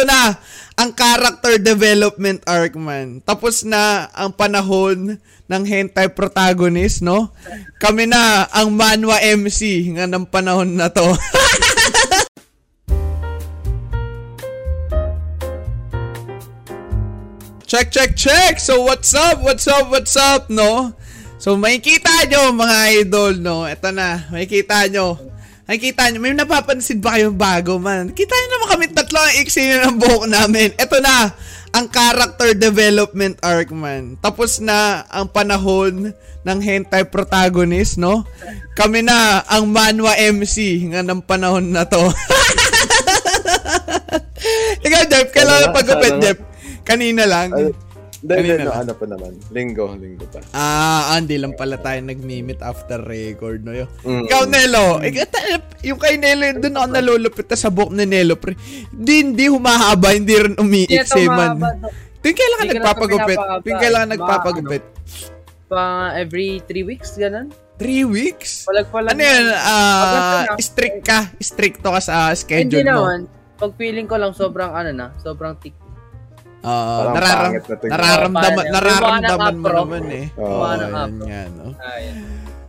eto na, ang character development arc man. Tapos na ang panahon ng hentai protagonist, no? Kami na ang manwa MC nga ng panahon na to. check, check, check! So, what's up? What's up? What's up, no? So, makikita nyo, mga idol, no? Ito na, makikita nyo. Makikita nyo, may napapansin ba kayong bago, man? Kita nyo naman kami tatlo ang iksi na ng buhok namin. Ito na, ang character development arc, man. Tapos na ang panahon ng hentai protagonist, no? Kami na ang manwa MC nga ng panahon na to. Ikaw, Jeff, kailangan pagupit, Jeff. Kanina lang. Ay, Hindi, hindi, no, ano pa naman. Linggo, linggo pa. Ah, hindi lang pala tayo nag-meet after record, no? Yo. Mm. Ikaw, Nelo, yung kay Nelo, doon ako nalulupit na sa buhok ni Nelo, pre. Hindi, hindi humahaba, hindi rin umiiksi, man. Tuwing kailan ka Hindi nagpapagupit? Tuwing kailan Mga nagpapagupit? Pa every three weeks, ganun. Three weeks? Walag-walag. Ano yan? Na. strict ka. Strict to ka sa Hindi schedule mo. naman. Pag feeling ko lang sobrang ano na, sobrang thick. Ah, Parang nararam na nararamdaman, nararamdaman mo naman eh. Oo. Oo, yan nakapro. nga, no? Ayun.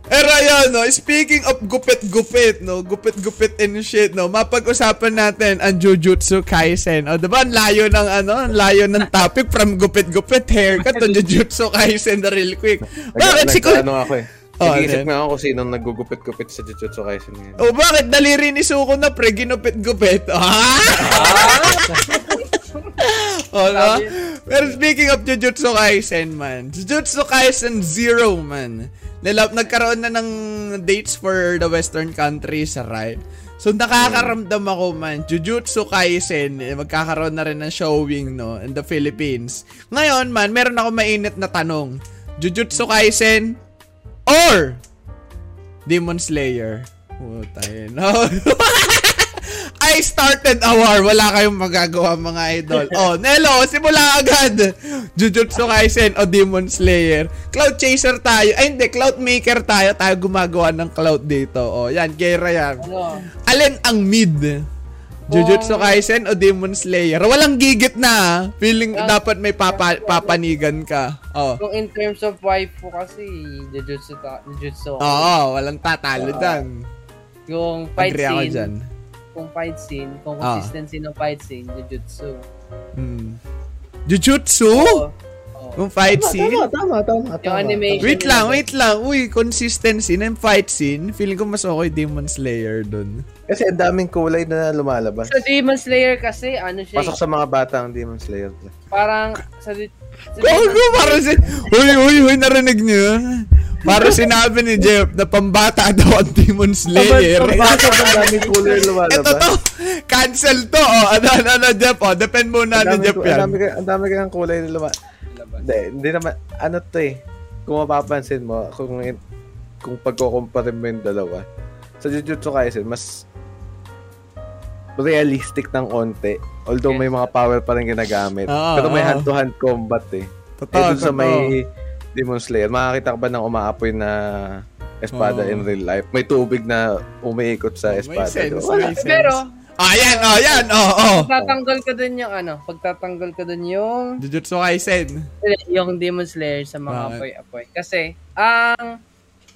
Pero ayan, no, speaking of gupit-gupit, no, gupit-gupit and shit, no, mapag-usapan natin ang Jujutsu Kaisen. O, diba, ang layo ng, ano, ang layo ng topic from gupit-gupit haircut to Jujutsu Kaisen na real quick. Bakit si Kuya... Ano ako eh. Oh, Nag-iisip then. nga ako kung sinong nagugupit-gupit sa Jujutsu Kaisen ngayon. O, bakit daliri ni Suko na pre, ginupit-gupit? Ah! o, no? Pero speaking of Jujutsu Kaisen, man, Jujutsu Kaisen Zero, man. Nilap, nagkaroon na ng dates for the western countries, right? So, nakakaramdam ako, man, Jujutsu Kaisen, eh, magkakaroon na rin ng showing, no, in the Philippines. Ngayon, man, meron ako mainit na tanong. Jujutsu Kaisen or Demon Slayer? Puta yun. No. I started a war. Wala kayong magagawa mga idol. Oh, Nelo, simula agad. Jujutsu Kaisen o Demon Slayer. Cloud Chaser tayo. Ay, hindi. Cloud Maker tayo. Tayo gumagawa ng cloud dito. Oh, yan. Kera yan. Ano? Alin ang mid? Jujutsu Kaisen o Demon Slayer? Walang gigit na. ah. Feeling Ah. dapat may papa, papanigan ka. Oh. Kung in terms of waifu kasi, Jujutsu ta, Jujutsu. Oo, walang tatalo dyan. Yung fight Agree ako scene, dyan. Kung fight scene, kung Ah. consistency ng fight scene, Jujutsu. Hmm. Jujutsu? Oo. Oo. Yung fight scene? tama, tama, Yung animation. Wait lang, wait lang. Uy, consistency ng fight scene. Feeling ko mas okay Demon Slayer dun. Kasi ang daming kulay na lumalabas. Sa Demon Slayer kasi, ano siya, Pasok eh, sa mga bata ang Demon Slayer. parang sa, Gogo, parang si... Uy, uy, uy, narinig niyo? Para sinabi ni Jeff na pambata daw ang Demon Slayer. Ang daming kulay lumalabas. Ito to. Cancel to. Oh, ano, ano, ano, Jeff. Oh, depend muna ni Jeff ko- yan. ang dami, ka- ang dami kang kulay na lumalabas. Hindi, hindi naman, ano to eh. Kung mapapansin mo, kung, kung pagkukumpare mo yung dalawa, sa Jujutsu Kaisen, mas realistic ng onte. Although may mga power pa rin ginagamit. Oo, Pero may oo. hand-to-hand combat eh. Totoo, eh, sa may Demon Slayer, makakita ka ba ng umaapoy na espada Oo. in real life? May tubig na umiikot sa May espada. sense, Wala. may sense. Pero, Ah, yan, oh, yan, oh, oh. pagtatanggol ko dun yung ano, pagtatanggol ko dun yung Jujutsu Kaisen. yung Demon Slayer sa mga Bakit? apoy-apoy. Kasi, ang,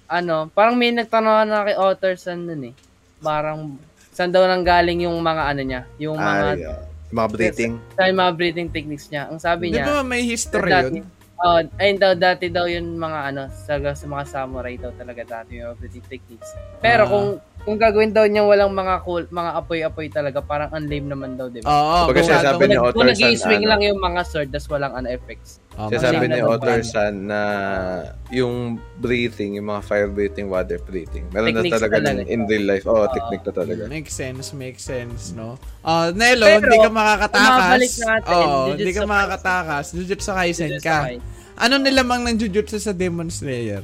ano, parang may nagtanong na kay author sa nun eh. Parang, saan daw nang galing yung mga ano niya, yung Ay, mga, uh, mga breathing. sa mga breathing techniques niya. Ang sabi Di niya, ba may history dati, yun? Oh, ayun daw, dati daw yun mga ano, sa, sa mga samurai daw talaga dati yung breathing techniques. Pero Ah. kung kung gagawin daw niya walang mga cool, mga apoy-apoy talaga, parang ang lame naman daw, di ba? Oo, siya ano- sabi Kung, author kung san, nag-i-swing ano? lang yung mga sword, das walang ano effects. Oh, Siya kasi- sabi Kasi ni na Author naman. San na yung breathing, yung mga fire breathing, water breathing. Meron na Techniques talaga talaga. nun in real life. Oo, Oo. technique na talaga. Makes sense, makes sense, no? Ah, Nelo, Pero, hindi ka makakatakas. Oo, hindi ka makakatakas. Jujutsu Kaisen ka. Ano nilamang ng Jujutsu sa Demon Slayer?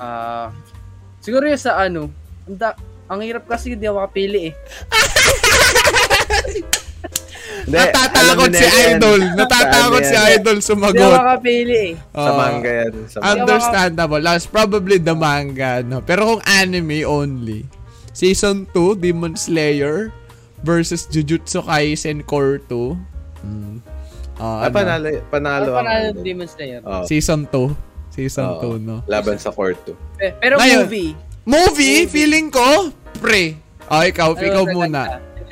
Ah, siguro yung sa ano, ang, ang hirap kasi hindi ako makapili eh. Hindi, Natatakot si yan. Idol. Natatakot si? Idol Hindi ako sumagot. makapili eh. Sa Oo. manga yan. Sa manga. Understandable. That's probably the manga, no? Pero kung anime only, Season 2, Demon Slayer versus Jujutsu Kaisen Core 2. Mm. Oh, Ah, ano? panalo, panalo ang panalo ano. Demon Slayer? Oh, Season 2. Season Oo. 2, no? laban sa court 2. Pe- Pero Ngayon, movie. Movie, feeling ko, pre. Oh, ikaw, ano ikaw talaga? muna.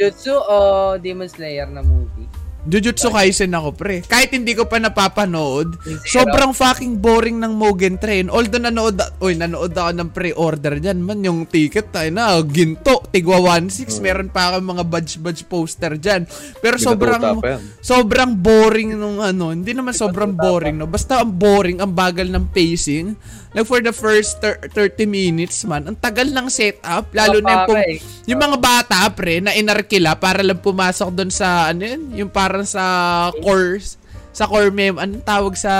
Jutsu o Demon Slayer na movie? Jujutsu Kaisen ako, pre. Kahit hindi ko pa napapanood, Zero. sobrang fucking boring ng Mugen Train. Although nanood, oy, nanood ako ng pre-order dyan, man, yung ticket tayo na, ginto, tigwa 1.6, meron pa ako mga badge-badge poster dyan. Pero sobrang, sobrang boring nung ano, hindi naman sobrang boring, no? Basta ang boring, ang bagal ng pacing. Like for the first thir- 30 minutes, man, ang tagal ng setup, lalo na yung, pum- eh. yung mga bata, pre, na inarkila para lang pumasok doon sa, ano yun, yung parang sa course, sa core mem, anong tawag sa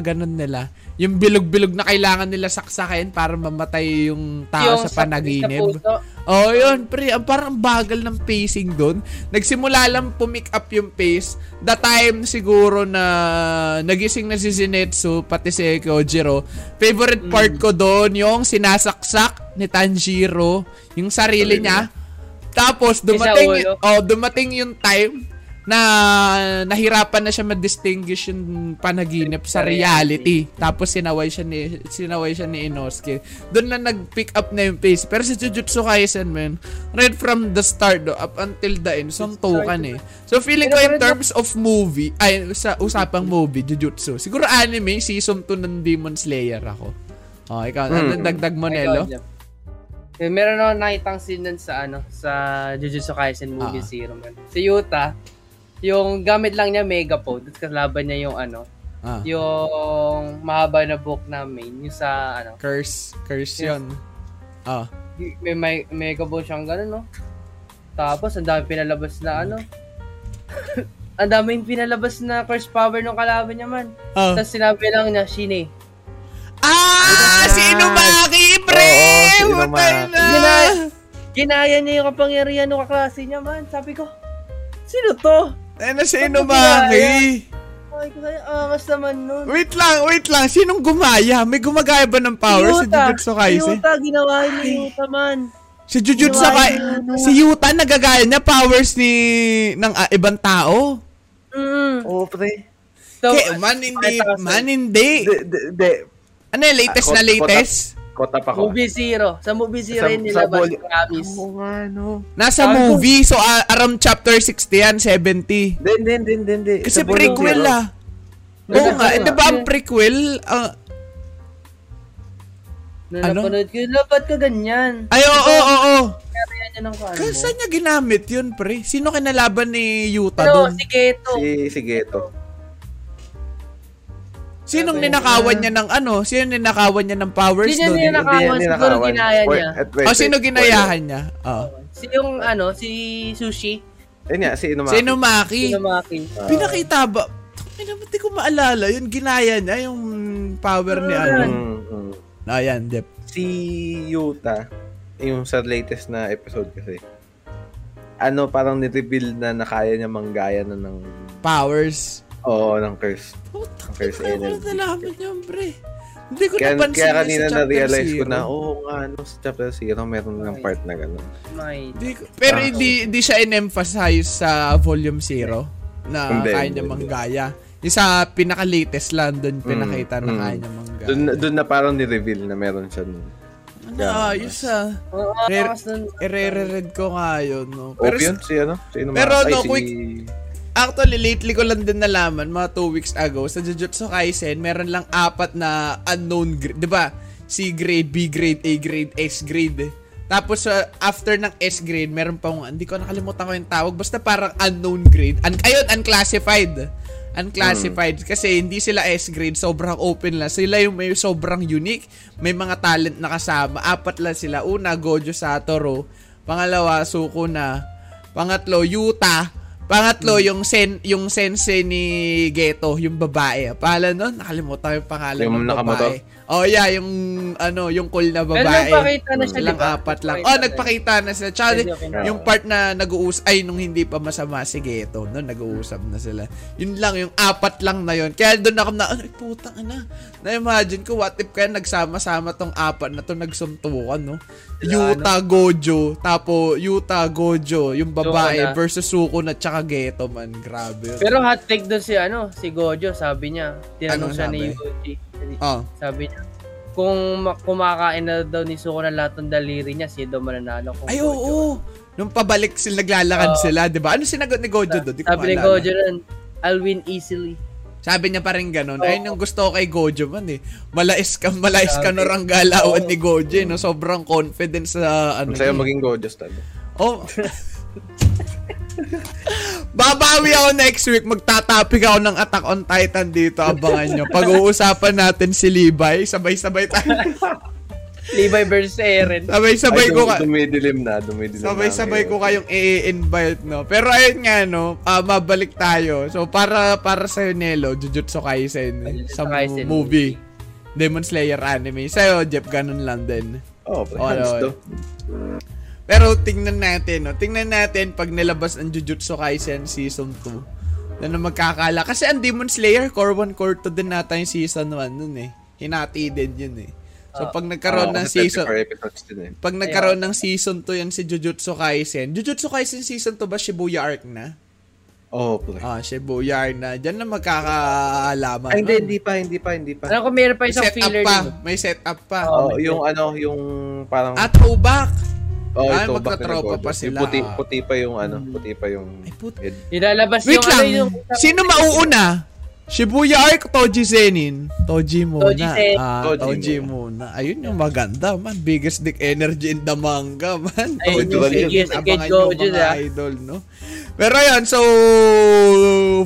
ganun nila? Yung bilog-bilog na kailangan nila saksakin para mamatay yung tao sa panaginip. Sa puso. Oh, yun, pre. Ang parang bagal ng pacing doon. Nagsimula lang pumick up yung pace. The time siguro na nagising na si Zenitsu, pati si Kojiro. Favorite part ko doon, yung sinasaksak ni Tanjiro, yung sarili niya. Tapos dumating, oh, dumating yung time na nahirapan na siya ma-distinguish yung panaginip sa reality. Tapos sinaway siya ni sinaway siya ni Inosuke. Doon na nag-pick up na yung pace. Pero sa Jujutsu Kaisen, man, right from the start do, up until the end, suntukan eh. So feeling ko in terms of movie, ay sa usapang movie, Jujutsu. Siguro anime, season 2 ng Demon Slayer ako. Oh, ikaw, ano dagdag mo, Nelo? Eh, meron ako nakitang scene sa ano, sa Jujutsu Kaisen movie Ah. zero man. Si Yuta, yung gamit lang niya megapod, tapos kalaban niya yung ano, Ah, yung mahaba na book na main, yung sa ano, curse, curse yun. Ah, may, may megapod siyang ganun, no? Tapos, ang dami pinalabas na ano, ang daming pinalabas na curse power ng kalaban niya man. ah. Tapos sinabi lang niya, Shine, Ah! Si Inumaki, pre! Oo, si Inumaki. Ginaya, ginaya niya yung kapangyarihan ng kaklase niya, man. Sabi ko, sino to? Ano si Inumaki? Ay, angas naman nun. Wait lang, wait lang. Sinong gumaya? May gumagaya ba ng power sa Jujutsu Kaisen? Yuta, ginawa ni Yuta, man. Si Jujutsu Kaisen, si Yuta nagagaya niya powers ni ng ah, ibang tao. Mm. Oo, pre. So, Kaya, man hindi, man hindi. De, de, de, Ano yung latest Ah, na latest? Kota pa ko. movie zero. Sa movie zero Sa- yun sa nilabas, vol- promise. Oo nga, no. Nasa Ano? movie, so ah, around chapter 60 yan, 70. Din, din, din, din, din. Kasi Sa prequel Zero. ah. Oo Ano nga, eh, di ba ang prequel? ah, Nung Ano? napanood ko, yun, ba't ka ganyan? ay, oo, oo, oo. Kasi saan niya ginamit yun, pre? Sino kinalaban ni Yuta doon? si Keto. Si, si Geto. Sinong Sabi ninakawan niya- ng ano? Sino ninakawan niya ng powers doon? ninakawan. Nakawan, Hindi yan siguro ninakawan. ginaya niya. O, sino wait, ginayahan niya? Oh. Si yung ano, si Sushi. wait. Yun nga, si Inumaki. Sino Maki? Sinumaki. Ah. Pinakita ba? Ay, naman di ko maalala. Yun, ginaya niya yung power ni ano. Mm, mm. Ayan, Dep. Si Yuta, yung sa latest na episode kasi, ano, parang ni-reveal na nakaya niya manggaya na ng, Powers. Oo, ng curse. Puta, Okay, sa wala energy. nalaman yun, pre. Hindi ko Kaya, napansin kaya kanina sa chapter na-realize ko na, oo nga, ano, sa chapter 0, meron ng part na gano'n. Di pero Ah. hindi, hindi siya in-emphasize sa volume 0 na Hindi, kaya niya manggaya. Yung sa pinaka-latest lang doon pinakita na mm. kaya niya manggaya. Doon, doon na parang ni-reveal na meron siya nun. Ano, ayos ah. Oo, Rare- angas nun. Ire-read ko nga yun, no? Pero yun, si ano? Si Inumaki. Pero Ay, no, si... quick- Actually, lately ko lang din nalaman, mga two weeks ago, sa Jujutsu Kaisen, meron lang apat na unknown grade. Ba? C grade, B grade, A grade, S grade. Tapos, uh, after ng S grade, meron pa hindi ko nakalimutan ko yung tawag. Basta parang unknown grade. Un- ayun, unclassified. Unclassified. Kasi hindi sila S grade, sobrang open lang. Sila yung may sobrang unique. May mga talent na kasama. Apat lang sila. Una, Gojo Satoru. Pangalawa, Sukuna. Pangatlo, Yuta. Pangatlo, yung sen yung sensei ni Geto, yung babae. Pangalan nun, nakalimutan yung pangalan Yung ng babae. Oh yeah, yung ano, yung cool na Pero babae. nagpakita na siya, Lang di ba? apat lang. Oh, na. nagpakita na sila. Tsaka yung part na nag-uus ay nung hindi pa masama si Geto, no, nag-uusap na sila. Yun lang yung apat lang na yun. Kaya doon ako na, ay putang ina. Na-imagine ko what if kaya nagsama-sama tong apat na to nagsuntukan, no. Yuta Gojo, tapo Yuta Gojo, yung babae Sukuna. versus Sukuna tsaka Geto man. Grabe. yun. Pero hot take doon si ano, si Gojo, sabi niya. Anong Tinanong siya ni sabi? Yuji. Oh. Sabi niya, kung ma- kumakain na daw ni Sukuna lahat ng daliri niya, siya daw mananalo. Kung Ay, oo. Nung pabalik sila, naglalakad Oo. sila, di ba? Ano sinagot ni Gojo doon? Sabi ni. Gojo nun, I'll win easily. Sabi niya pa rin ganun. Oo. Ayun yung gusto ko kay Gojo man eh. Malais ka, malais ka no rang galawan Oo. ni Gojo eh, no? Sobrang confident sa ano. Sayo niya. maging Gojos talo. Oh. Babawi ako next week. Magtatapik ako ng Attack on Titan dito. Abangan nyo. Pag-uusapan natin si Levi. Sabay-sabay tayo. Levi versus Eren. Sabay-sabay Ay, ko ka. Dumidilim na, dumidilim na. Sabay-sabay ko kayong i-invite, no? Pero ayun nga, no? ah, mabalik tayo. So, para para sa'yo, Nelo, Jujutsu Kaisen. Jujutsu sa Kaisen movie. Demon Slayer anime. Sa'yo, Jeff, ganun lang din. Oh, oo. to. Pero tingnan natin, no? Tingnan natin pag nilabas ang Jujutsu Kaisen Season 2. Na magkakala. Kasi ang Demon Slayer, core 1, core 2 din nata yung Season 1 nun eh. Hinati din yun eh. So pag nagkaroon Oo, ng season 24 episodes din eh. pag nagkaroon ng season 2 yan si Jujutsu Kaisen. Jujutsu Kaisen season 2 ba Shibuya arc na? Oh, pre. Ah, Shibuya arc na. Diyan na magkakaalaman. Ay, hindi, nun. hindi pa, hindi pa, hindi pa. Alam ko meron pa May isang filler pa. din. May setup pa. Oh, yung ano, yung parang Ah, throwback. oh, ah, back pa Yung sila. puti, puti pa yung ano, puti pa yung Ay, put- head. Ilalabas Wait yung lang. ano yung... Sino mauuna? Shibuya arc, Toji Zenin. Toji muna. Toji. Ah, Toji Toji muna. Ayun yung maganda, man. Biggest dick energy in the manga, man. Ayun Toji yung Zenin. biggest yung Gojo, mga idol, no? Pero yan, so,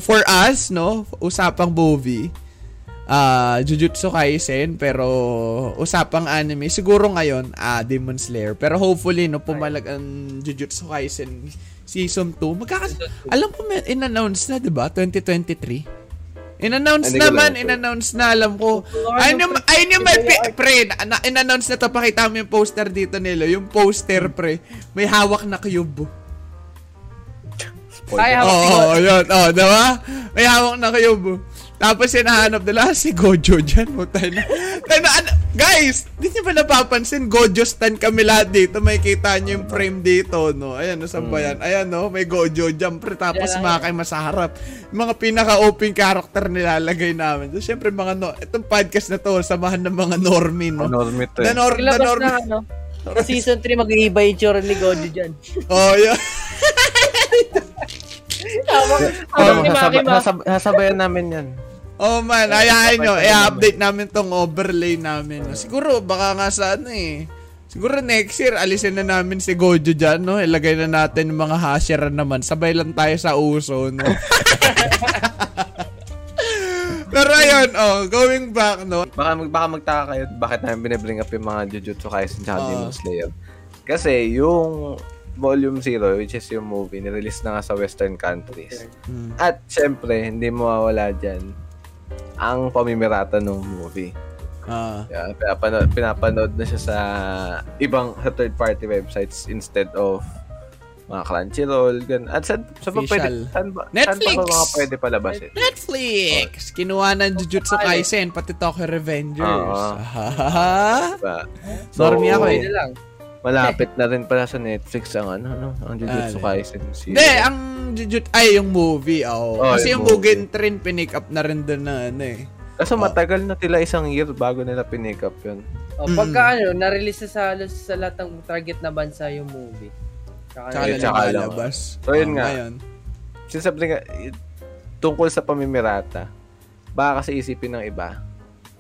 for us, no, usapang movie, ah Jujutsu Kaisen, pero usapang anime, siguro ngayon, ah Demon Slayer. Pero hopefully, no, pumalag ang Jujutsu Kaisen Season 2. Magkakas... Alam ko, may in-announce na, di ba? 2023. In-announce naman, in-announce na, alam ko. Ayun yung, ayun yung may, pi- pre, na, na- in-announce na to, pakita mo yung poster dito nila. Yung poster, pre, may hawak na cube. Kaya Oo, hawak oh, Gojo. yun. Oh, diba? May hawak na cube. Tapos hinahanap nila, ah, si Gojo dyan. Na. Tayo na, ano, guys, di niyo ba napapansin? Gojo stand kami lahat dito. May kita niyo yung frame dito, no? Ayan, no, saan ba yan? Ayan, no? May Gojo dyan, pre. Tapos Yan, makay masarap. Yung mga pinaka-open character nilalagay namin. So, syempre, mga no, itong podcast na to, samahan ng mga normie, no? Normit eh. Na, nor, na normie. na ano. Season 3, mag-iiba yung tsura ni Gojo dyan. Oh, yeah. Hawak, Ano, hawak ni Maki sasab- Ma. sasab- sasabayan namin yan. Oh man, ayahin nyo, i-update namin tong overlay namin. no? Siguro, baka nga sa ano eh. Siguro next year, alisin na namin si Gojo dyan, no? Ilagay na natin yung mga hasher naman. Sabay lang tayo sa uso, no? Pero ayun, oh, going back, no? Baka, mag, baka magtaka kayo bakit namin binibring up yung mga Jujutsu Kaisen tsaka. Demon Slayer. Kasi yung Volume 0, which is yung movie, nirelease na nga sa western countries. Hmm. At syempre, hindi mawawala dyan ang pamimirata ng movie. Ah, Yeah, pinapanood, pinapanood na siya sa ibang sa third party websites instead of mga Crunchyroll, gan. At saan, saan ba pwede, saan ba, saan Netflix! pa ba mga pwede palabas eh? Netflix! Kinuha ng Jujutsu Kaisen, pati Tokyo Revengers. Ah, Diba? Normie ako eh. Lang. Malapit na rin pala sa Netflix ang ano, ano ang Jujutsu Ano? Kaisen. Si, Hindi, ang Jujutsu, ay, yung movie, oh. Oh, Kasi yung yung movie. Mugen Train, pinick up na rin doon na, ano eh. Kaso matagal na tila isang year bago nila pinick up yun. O, Mm. pagka ano, na-release na sa, sa lahat ng target na bansa yung movie. Tsaka Tsaka na tsaka lalabas. So, yun Oh, nga. ngayon. Sinasabi nga, tungkol sa pamimirata, baka kasi isipin ng iba,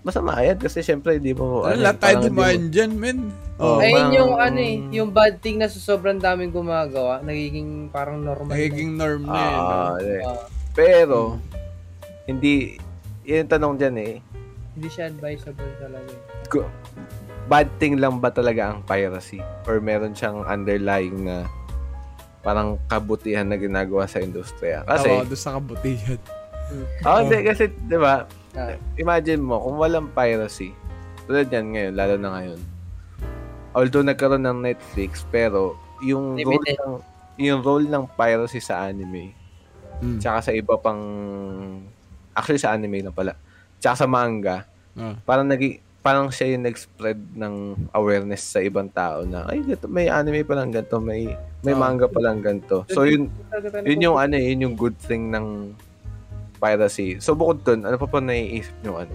masama yan kasi syempre hindi mo... Ano, lahat tayo dumaan dyan, men. Oh, Oh, Ayun parang- yung ano eh, yung bad thing na sa sobrang daming gumagawa, nagiging parang normal. nagiging norm na yun. no? Ah, eh. Ah, Pero, hindi, yun yung tanong dyan eh, hindi siya advisable talaga. eh. gu- bad thing lang ba talaga ang piracy? Or meron siyang underlying na parang kabutihan na ginagawa sa industriya? Kasi, Tawa doon sa kabutihan. oh, hindi, kasi, di ba, Ah, imagine mo, kung walang piracy, tulad yan ngayon, lalo na ngayon, although nagkaroon ng Netflix, pero yung role Limited. ng, yung role ng piracy sa anime, Mm. tsaka sa iba pang, actually sa anime na pala, tsaka sa manga, Ah. parang naging, parang siya yung nag-spread ng awareness sa ibang tao na ay ganito, may anime pa lang ganito, may may Oh. manga pa lang ganito. So yun yun yung ano, eh, yun yung good thing ng piracy. So bukod dun, ano pa pa naiisip nyo ano?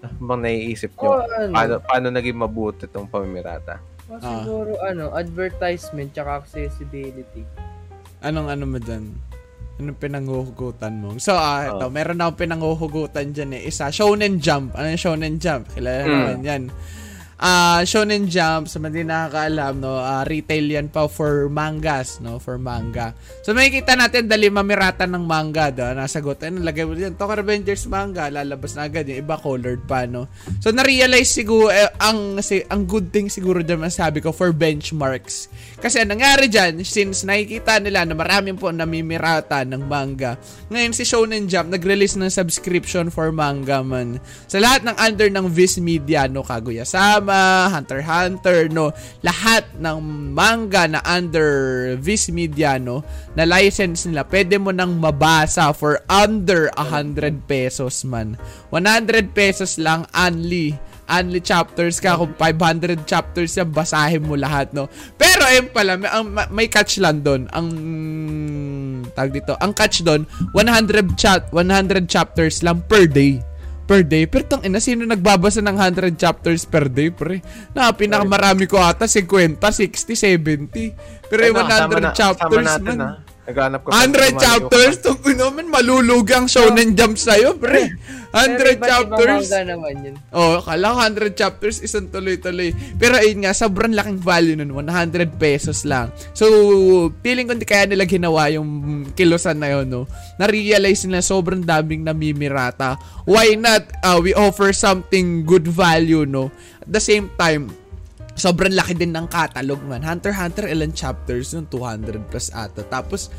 Ano bang naiisip Oh, nyo? ano, Paano, paano naging mabuti itong pamimirata? oh, Ah. siguro ano, advertisement tsaka accessibility. Anong ano mo dyan? Anong pinanghuhugutan mo? So, ah, ito, Oh. meron na akong pinanghuhugutan dyan eh. Isa, Shonen Jump. Ano yung Shonen Jump? Kilala Mm. naman yan. Ah, Shonen Jump, sa mga nakakaalam, no, ah, retail yan pa for mangas, no, for manga. So, makikita natin, dali mamirata ng manga, do, nasagot, ano, lagay mo dyan, Tokyo Revengers manga, lalabas na agad, yung iba colored pa, no. So, na-realize siguro, eh, ang, si, ang good thing siguro dyan, masabi ko, for benchmarks. Kasi, ang nangyari dyan, since nakikita nila na maraming po namimirata ng manga, ngayon si Shonen Jump, nag-release ng subscription for manga man. Sa lahat ng under ng Viz Media, no, Kaguya-sama, Hunter x Hunter, no, lahat ng manga na under Viz Media, no, na license nila, pwede mo nang mabasa for under 100 pesos man. 100 pesos lang, only only chapters ka. Kung 500 chapters yan basahin mo lahat no? Pero ayun pala may, ang, may catch lang doon ang tag dito ang catch doon 100 chat 100 chapters lang per day per day. Pero tang ina sino nagbabasa ng 100 chapters per day pre? Na pinakamarami ko ata 50 60 70 pero yung 100 chapters man ha? Naghanap ko 100 chapters? Tung ino man, malulugang shonen jump sa'yo, pre. 100 Pero iba't chapters? naman yun. Oh, kala ko 100 chapters, isang tuloy-tuloy. Pero ayun nga, sobrang laking value nun, 100 pesos lang. So, feeling ko hindi kaya nila ginawa yung kilosan na yun, no? Na-realize nila sobrang daming namimirata. Why not, uh, we offer something good value, no? At the same time, sobrang laki din ng catalog man. Hunter Hunter, ilan chapters nun? 200 plus ata. Tapos,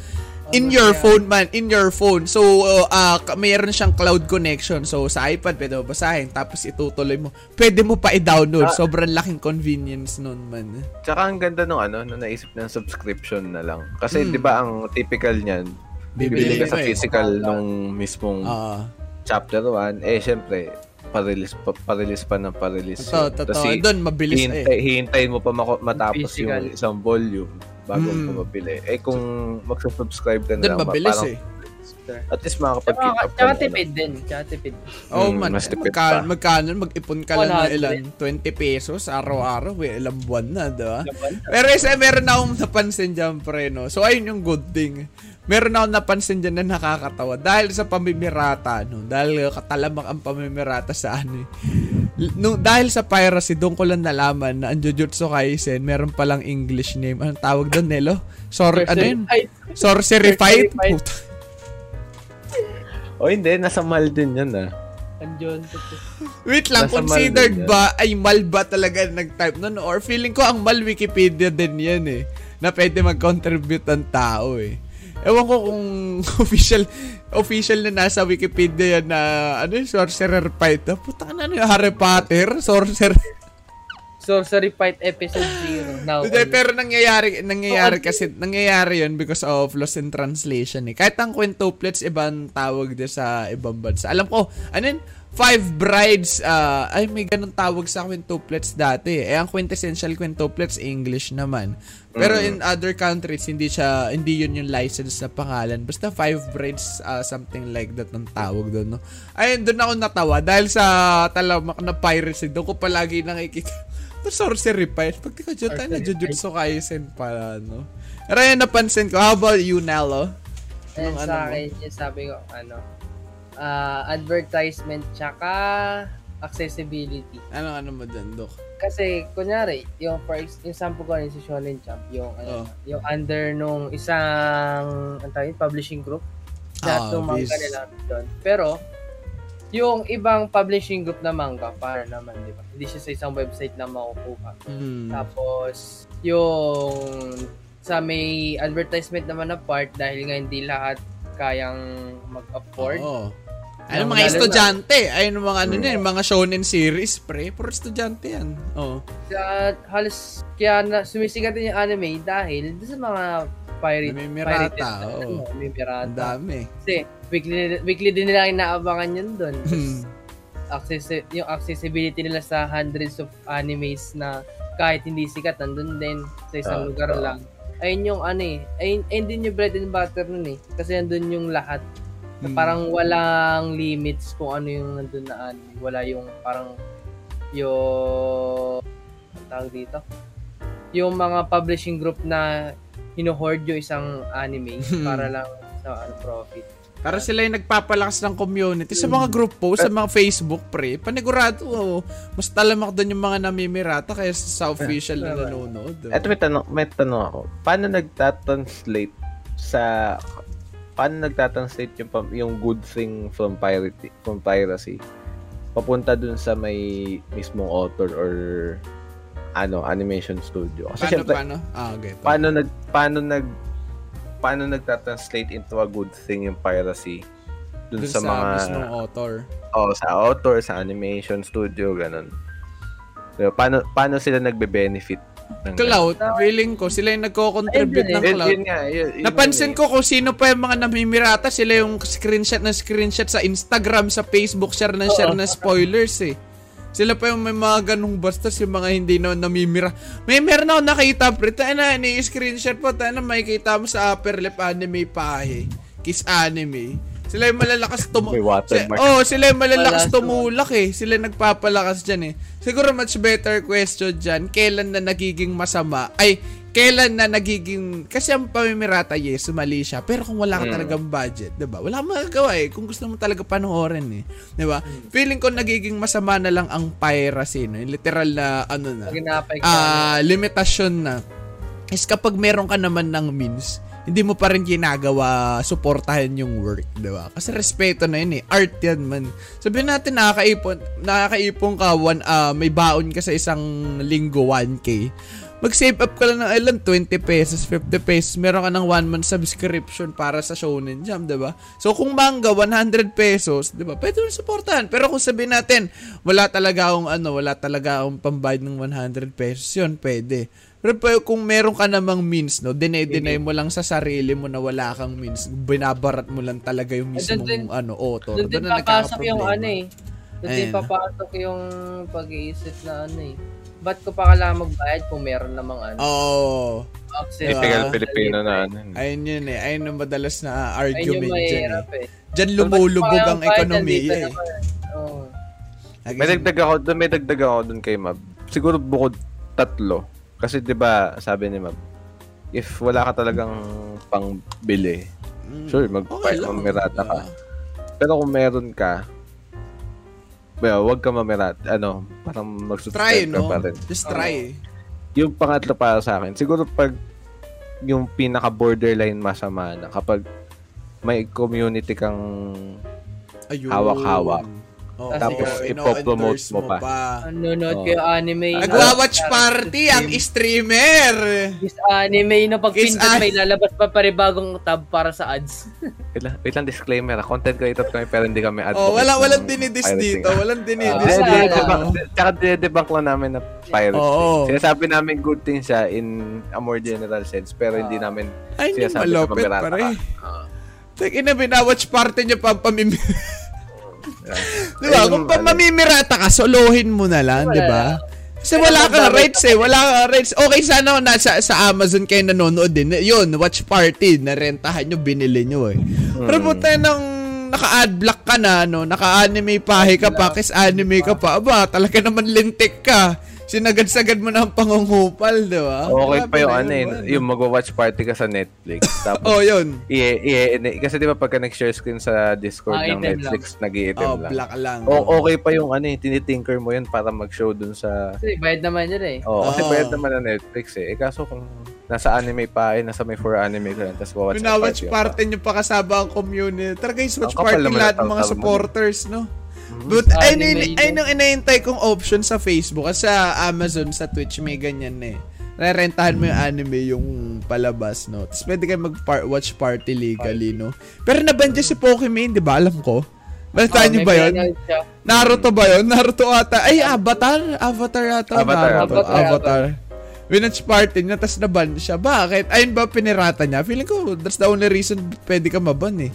in your phone man, in your phone. So, uh, uh, ka- mayroon siyang cloud connection. So, sa iPad, pwede mo basahin. Tapos, itutuloy mo. Pwede mo pa i-download. Ah. Sobrang laking convenience nun man. Tsaka ang ganda nung ano, nung naisip ng subscription na lang. Kasi Mm. 'di ba ang typical niyan, Bibili ka sa mo eh. physical nung mismong Ah, chapter 1, eh syempre, pa-release pa, pa-release pa ng pa-release. totoo, yun. totoo. Kasi Doon, mabilis eh. hihintay, hihintayin mo pa mako- matapos Physical. yung isang volume bago Mm. mo mabili. Eh kung magsusubscribe ka na Doon, lang, ma- mabilis parang eh. at least makakapag-keep up ka tsaka tipid din. Tsaka tipid. Oh Mm, man, mas tipid magkano, pa. magkano, mag-ipon ka lang na 100. ilan? 20 pesos araw-araw, eh, ilang buwan na, diba? Laban. Pero isa, meron na akong napansin dyan, pre, no? So, ayun yung good thing. Meron na akong napansin dyan na nakakatawa. Dahil sa pamimirata, no? Dahil katalamak ang pamimirata sa ano eh. Nung, dahil sa piracy, doon ko lang nalaman na ang Jujutsu Kaisen, meron palang English name. Anong tawag doon, Nelo? Sor, ano yun? Sorcery Fight? Puta. O hindi, nasa mal din yan ah. Andiyon. Wait lang, Nasa considered ba ay mal ba talaga nag-type nun? Or feeling ko ang mal Wikipedia din yan eh. Na pwede mag-contribute ang tao eh. Ewan ko kung official official na nasa Wikipedia yan na ano yung sorcerer fight. Ah, Puta na ano yung Harry Potter? Sorcerer. Sorcery Fight Episode 0. Now, Hindi, pero nangyayari, nangyayari Oh, kasi, nangyayari yun because of loss in translation eh. Kahit ang quintuplets, ibang tawag din sa ibang bansa. Alam ko, ano yun? Five brides, ah, ay may ganun tawag sa quintuplets dati. Eh, ang quintessential quintuplets, English naman. Pero in other countries, hindi siya, hindi yun yung license na pangalan. Basta five brides, ah, something like that ang tawag doon, no? Ayun, doon ako natawa. Dahil sa talamak na piracy, doon ko palagi nakikita. Ito sorcery fight. Pag di ka dyan, tayo na Jujutsu Kaisen pala, no? Pero yun napansin ko. How about you, Nelo? And Anong ano sa mo? akin, yung sabi ko, ano, ah, advertisement tsaka accessibility. Ano ano mo dyan, Dok? Kasi, kunyari, yung for yung sample ko rin si Shonen Jump, yung, ano, Oh. yung under nung isang, ang tawag yun, publishing group. Lahat Ah, ng manga nila doon. Pero, yung ibang publishing group na manga, para naman, di ba? Hindi siya sa isang website na makukuha. Hmm. Tapos, yung sa may advertisement naman na part dahil nga hindi lahat kayang mag-afford. Oo. Ano mga lalo na- estudyante? Ayun mga ano Mm. yan, mga shonen series, pre. Puro estudyante yan. Oo. Kaya halos, kaya na, sumisikat din yung anime dahil sa mga pirate, Namimirata, pirated na, oo. ano, Ang Namimirata. dami. Kasi, weekly, weekly din nila inaabangan yun doon. Hmm. access yung accessibility nila sa hundreds of animes na kahit hindi sikat nandun din sa isang Ah, lugar ah. lang. Ayun yung ano eh. Ayun, ayun din yung bread and butter nun eh. Kasi nandun yung lahat. Na Hmm. parang walang limits kung ano yung nandun na anime. Wala yung parang yung ang tawag dito. Yung mga publishing group na hino-hoard yung isang anime para lang sa ano profit. Para sila yung nagpapalakas ng community sa mga group post, sa mga Facebook, pre. Panigurado, oh, mas talamak doon yung mga namimirata kaysa sa official na nanonood. oh. Eto may tanong, may tanong ako. Paano nagtatranslate sa paano nagtatranslate yung yung good thing from piracy from piracy papunta dun sa may mismong author or ano animation studio kasi Paano, syempre paano? Ah, okay. paano nag paano nag paano nagtatranslate into a good thing yung piracy dun, Dun sa, mga mismong author. oh, sa author sa animation studio ganun Diba? paano paano sila nagbe-benefit ng Cloud, feeling ko, sila yung nagko-contribute ng yun nga, yun- yun Napansin yun eh. ko kung sino pa yung mga namimirata, sila yung screenshot na screenshot sa Instagram, sa Facebook, share na share na spoilers eh. Sila pa yung may mga ganong bastos, yung mga hindi na namimira. May meron ako nakita, pre, tayo na, ni-screenshot po, tayo na makikita mo sa upper lip anime pahe. Kiss anime. Sila yung malalakas tumu... May watermark. Si- oh, sila yung malalakas tumulak eh. Sila yung nagpapalakas dyan eh. Siguro much better question dyan, kailan na nagiging masama? Ay, kailan na nagiging... Kasi ang pamimirata, yes, mali siya. Pero kung wala ka Mm. talagang budget, di ba? Wala kang magagawa eh. Kung gusto mo talaga panoorin eh. Di ba? Feeling ko nagiging masama na lang ang piracy, no? Yung literal na, ano na, ah limitasyon na is kapag meron ka naman ng means, hindi mo pa rin ginagawa suportahan yung work, di ba? Kasi respeto na yun eh. Art yan man. Sabihin natin nakakaipon, nakakaipon ka, one, ah, may baon ka sa isang linggo, 1K. Mag-save up ka lang ng ilan, 20 pesos, 50 pesos. Meron ka ng one month subscription para sa Shonen Jump, di ba? So kung manga, 100 pesos, di ba? Pwede mo suportahan. Pero kung sabihin natin, wala talaga akong ano, wala talaga akong pambayad ng 100 pesos, yun, pwede. Pero kung meron ka namang means, no, dinay-deny mo lang sa sarili mo na wala kang means, binabarat mo lang talaga yung Eh, mismong din- ano, author. doon din Doon na papasok yung nagkakaproblema. ano eh. Doon din papasok yung pag-iisip na ano eh. Ba't ko pa kailangan magbayad kung meron namang ano? Oo. access? Typical Diba? Filipino na ano. Ayun yun eh. Ayun ang madalas na Ayun yung argument dyan eh. mahirap eh. Diyan lumulubog ang ekonomiya eh. Lagi May dagdag ako, doon may dagdag ako doon kay Mab. Siguro bukod tatlo. Kasi 'di ba, sabi ni Mab, if wala ka talagang pangbili, Mm. sure, mag Okay mamirata ka. Pero kung meron ka, well, wag ka mamirata. Ano, parang Try, mag-subscribe ka no? pa rin. Just try. Yung pangatlo para sa akin, siguro pag yung pinaka borderline masama na kapag may community kang Ayun. Hawak-hawak. Oh, Tapos ipopromote ino-endorse mo pa. Nanonood Oo. kayo anime. Nagwa-watch party ang streamer. This anime na pag pindutan an- may lalabas pa panibagong tab para sa ads. Wait lang, wait lang disclaimer. ah. Content creator kami pero hindi kami advocate. Oh, wala walang ng dinidis dito. Walang Ah, dinidis hindi, dito. Tsaka debunk lang namin na piracy. Oo. Sinasabi namin good thing siya in a more general sense pero hindi Ah. namin Ay, sinasabi na malupit mamirata pare. ka. Tek, ina, binawatch party niya pa pamimi. Yeah. di ba? Kung pa ano, mamimirata ka, solohin mo na lang, di ba? Kasi wala kang dami- rights eh. Wala kang rights. Okay, sana nasa sa Amazon kayo nanonood din. Yun, watch party. Narentahan nyo, binili nyo eh. Pero puta nang naka-adblock ka na, no? Naka-anime pahe ka pa, kiss anime ka pa. Aba, talaga naman lintik ka. Sinagad-sagad mo na ang pangungupal, di ba? Okay Grabe pa yung ano yun, eh, yung mag-watch party ka sa Netflix. Tapos, Oh, yun. i- i- i- kasi di ba pagka nag-share screen sa Discord Ah, ng Netflix, nag-i-item Oh, lang. black lang. O, okay pa yung ano eh, tinitinker mo yun para mag-show dun sa... Kasi bayad naman yun eh. Oh, kasi Oo. bayad naman na Netflix eh. Eh kaso kung nasa anime pa eh, nasa may for anime ka lang, tapos watch Pinawatch party. party nyo pa kasama ang community. Talaga yung watch party lahat ng ng mga supporters, no? Mm-hmm. But ayun Anime, ayun- ayun ang inahintay kong option sa Facebook at sa Amazon, sa Twitch, may ganyan na eh. Rerentahan mo yung anime yung palabas, no? Tapos pwede kayo mag-watch party legally, no? Pero nabandya si Pokemon, di ba? Alam ko. Balitaan Oh, niyo may ba yun? Naruto ba yun? Naruto ata. Ay, Avatar? Avatar yata. Avatar, Naruto. Avatar. Avatar. Winatch party niya, tapos naban siya. Bakit? Ayun ba pinirata niya? Feeling ko, that's the only reason pwede ka maban eh.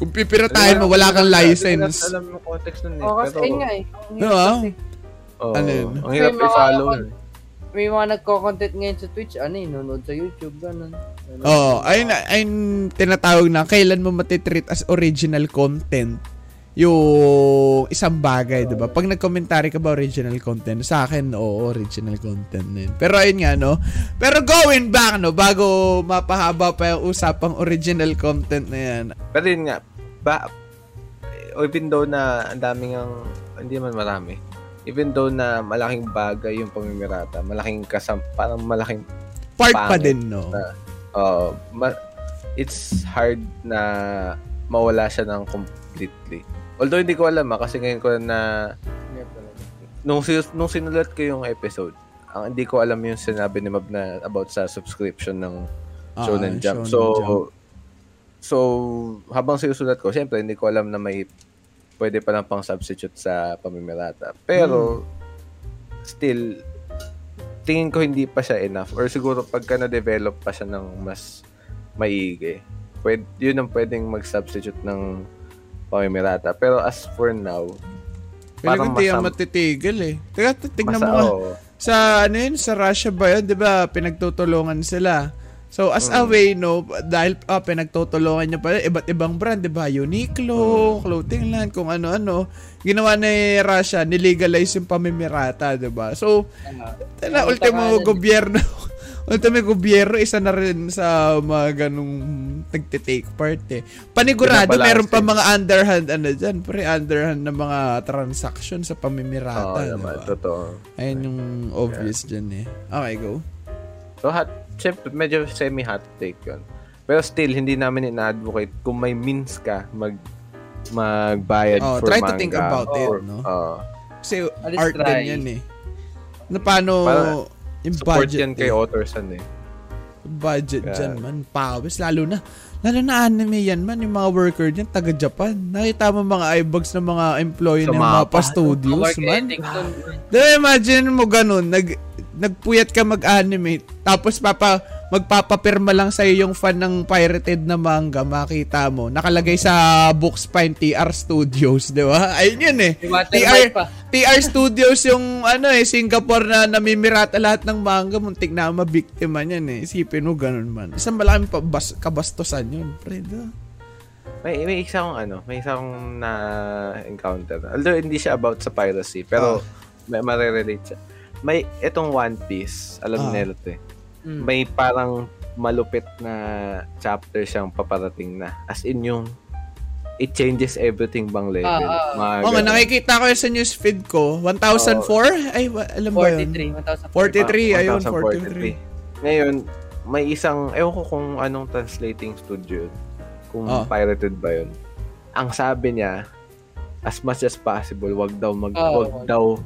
Kung pipiratahin mo, wala kang license. Alam mo context nun eh. Oo, kasi nga eh. Diba? oo, Ano yun? Ang hirap May mga- i-follow. eh. May mga nagko-content ngayon sa Twitch, ano eh, nanonood sa YouTube, ganun. Oo, sa- ayun, ayun tinatawag na kailan mo matitreat as original content yung isang bagay, 'di ba? Pag nag-commentary ka ba original content, sa akin oo, original content na yun. Pero ayun nga no. Pero going back no, bago mapahaba pa yung usapang original content na yan. Pero yun nga, ba, even though na ang daming ang, hindi man marami, even though na malaking bagay yung pamimirata, malaking kasam, parang malaking, Part pa din no. uh, ma- it's hard na mawala siya ng completely. Although hindi ko alam ah, kasi ngayon ko na, nung, nung sinulat ko yung episode, ang hindi ko alam yung sinabi ni Mab na about sa subscription ng Ah, Shonen Shonen Jump. so, Jump. So, habang sinusulat ko, syempre, hindi ko alam na may pwede pa lang pang substitute sa pamimirata. Pero, still, tingin ko hindi pa siya enough. Or siguro pagka na-develop pa siya ng mas maigi, pwede, yun ang pwedeng mag-substitute ng pamimirata. Pero as for now, Pero parang hindi yan masam- matitigil eh. Teka, tignan masa, mo nga. oo. Sa ano yun, sa Russia ba yun, 'di ba? Pinagtutulungan sila. So as a way no, dahil ah, pinagtutulungan niya pala iba't ibang brand, 'di ba? Uniqlo, clothing line, kung ano-ano. Ginawa ni Russia, nilegalize yung pamimirata, 'di ba? So, tala Ang ultimo gobyerno. ultimo gobyerno isa na rin sa mga ganung nagte-take part eh. Panigurado meron pa mga underhand ano diyan, pre underhand na mga transaction sa pamimirata, 'di naman, ba? totoo. Ayun yung obvious dyan eh. Okay, go. So, hot, syempre, medyo semi-hot take yun. Pero still, hindi namin ina-advocate kung may means ka mag magbayad Oh, for try manga. to think about it, or- no? Oo. Kasi At least art try. din yan eh. Na paano Para- yung support budget yan kay eh. Otterson eh. budget Kaya- dyan man, pawis. Lalo na, lalo na anime yan man, yung mga worker dyan, taga Japan. Nakita mo mga eyebags ng mga employee ng mga mapa. pa studios man. Diba imagine mo ganun, nag, nagpuyat ka mag-animate, tapos papa, magpapapirma lang sa'yo yung fan ng pirated na manga, makita mo. Nakalagay sa books pine TR Studios, di ba? Ayun yun eh. Pa. TR Studios yung ano eh, Singapore na namimirata lahat ng manga, muntik na mabiktima niyan eh. Isipin mo ganun man. Isang malaking pabas, kabastusan yun, pre. diba? May, may isa akong ano, may isa akong na-encounter. Although hindi siya about sa piracy, pero may marirelate siya. May itong One Piece, alam Ah. nila to eh. Mm. May parang malupit na chapter siyang paparating na. As in yung it changes everything bang level. Ah. Mga Oo nga, ganun. nakikita ko yun sa newsfeed ko. 1004? Ay, wa- alam ba yun? 43, 1,000. 43, Ah, ayun, 1043. 43. Ngayon, may isang, ewan ko kung anong translating studio yun. Kung Ah. pirated ba yun. Ang sabi niya, as much as possible, wag daw mag wag wag. daw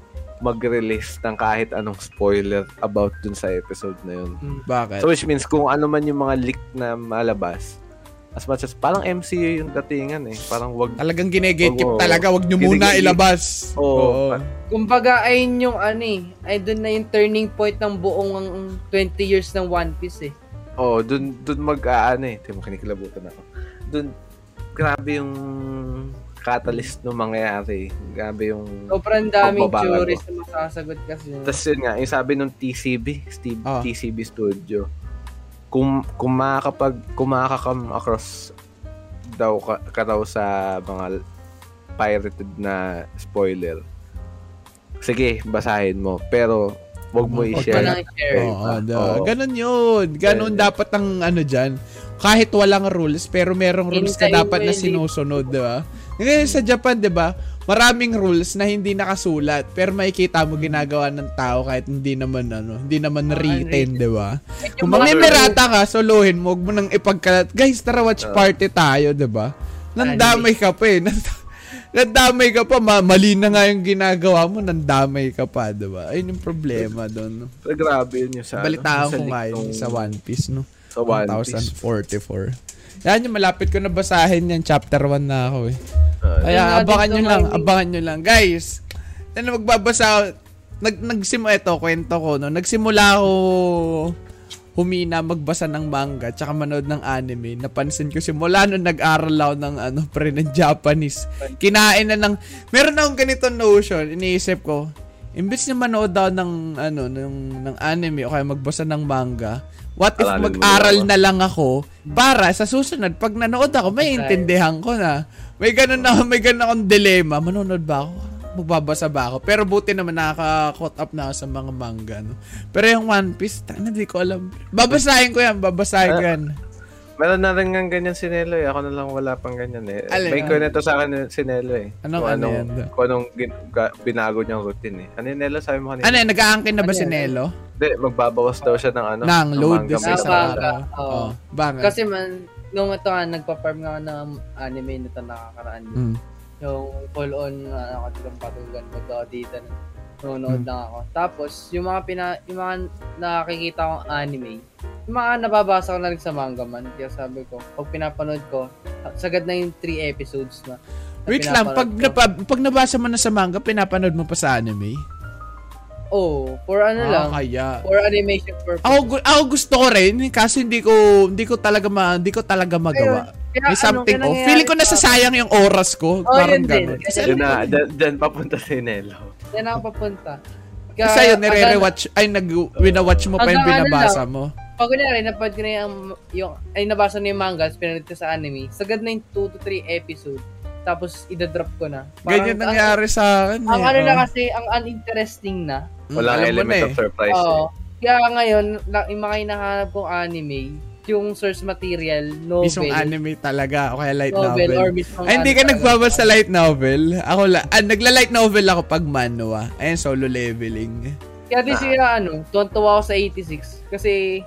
mag-release ng kahit anong spoiler about dun sa episode na yun. Bakit? So which means kung ano man yung mga leak na malabas, as much as parang MCU yung datingan eh. Parang wag Talagang ginegatekeep Oo. talaga. Wag nyo muna ilabas. Oo. Kumbaga, ayun yung ano eh. Ay, doon na yung turning point ng buong ang 20 years ng One Piece eh. Oh, dun dun mag-aano eh. Timo kinikilabutan ako. Dun grabe yung catalyst ng mangyayari. Grabe yung Sobrang daming theories na masasagot kasi. Tapos yun nga, yung sabi nung TCB, Steve, Ah. TCB Studio, kung, kung makakapag, kung makakakam across daw ka, ka daw sa mga pirated na spoiler, sige, basahin mo. Pero, wag mo i-share. Oo, da, Oo. ganun yun. Ganun Yeah. dapat ang ano dyan. Kahit walang rules, pero merong rules na Hintayin dapat na sinusunod, di ba? Ngayon sa Japan, di ba? Maraming rules na hindi nakasulat, pero makikita mo ginagawa ng tao kahit hindi naman ano, hindi naman Ah, written, di ba? Kung mamimirata ka, solohin mo, mo nang ipagkalat. Guys, tara watch party tayo, di ba? Nandamay ka pa eh. Nand- Nandamay ka pa, ma- mali na nga yung ginagawa mo, nandamay ka pa, di ba? Ayun yung problema doon. Pero grabe yun yung sa, Balitaan sa ko nga yun sa One Piece, no? Sa One Piece. 1044. Yan yung malapit ko na basahin yan. Chapter 1 na ako eh. Ah, Kaya abangan nyo lang, Marvin. abangan nyo lang. Guys, na magbabasa, nag, nagsimula ito, kwento ko, no? Nagsimula ako humina magbasa ng manga tsaka manood ng anime, napansin ko simula nung nag-aral ako ng ano, pre ng Japanese. Kinain na ng meron akong ganito notion, iniisip ko, imbis na manood daw ng ano ng ng anime o kaya magbasa ng manga, what if mag-aral na lang ako para sa susunod pag nanood ako may intindihan ko na. May ganun na may ganun akong dilemma, manonood ba ako? magbabasa ba ako? Pero buti naman nakaka-caught up na ako sa mga manga, no? Pero yung One Piece, hindi ko alam. Babasahin ko yan, babasahin ko yan. Meron na rin nga ganyan si Nelo eh. Ako na lang wala pang ganyan eh. Alin May kwento sa akin si Nelo eh. Anong kung ano yan? Kung anong gin- ga- binago niyang routine eh. Ano yung Nelo sabi mo kanina? Ano yan, nag-aangkin na ba Ano si? Nelo? Hindi, magbabawas daw siya ng ano. Nang ng load Ng sa manga, araw. oo. Oh, banga. Kasi man, nung ito nga, nagpa-farm nga ng anime nito nakakaraan. Mm. Yung full on na nakatilang patugan mo daw Nanonood lang ako. Tapos, yung mga pina, yung mga nakikita kong anime, yung mga nababasa ko na rin sa manga man. Kaya sabi ko, pag pinapanood ko, sagad na yung 3 episodes na. na Wait lang, pag, ko. napa, pag nabasa mo na sa manga, pinapanood mo pa sa anime? Oh, for ano ah, lang. kaya. For animation purpose. Ako, ako gusto ko rin, kaso hindi ko, hindi ko talaga ma, hindi ko talaga magawa. Kaya May something, ano, oh. kaya Feeling ko nasasayang yung oras ko. Oh, parang yun din. ganun. Kasi Yun na, dyan, dyan papunta si Nelo. Yan ako papunta. Kasi yun, nire-rewatch, ay, nag, winawatch mo pa yung ano binabasa mo. Pag kunyari, napad ko na yung, yung, ay nabasa na yung manga, pinanood ko sa anime, sagad na yung 2 to 3 episode, tapos idadrop ko na. Ganyan ang- nangyari sa akin. Ang, eh. ano na Oh. kasi, ang uninteresting na. Mm, Walang mo element na of eh. surprise Oo. eh. Kaya ngayon, yung mga hinahanap kong anime, yung source material, novel, Mismong anime talaga, o kaya light novel, novel. or mismong Ay, hindi ka nagbabasa sa light novel. Ako la, ah, nagla-light novel ako pag manwa. Ayun, solo leveling. Kaya di siya, ano, tuwan-tuwa ako sa 86. Kasi,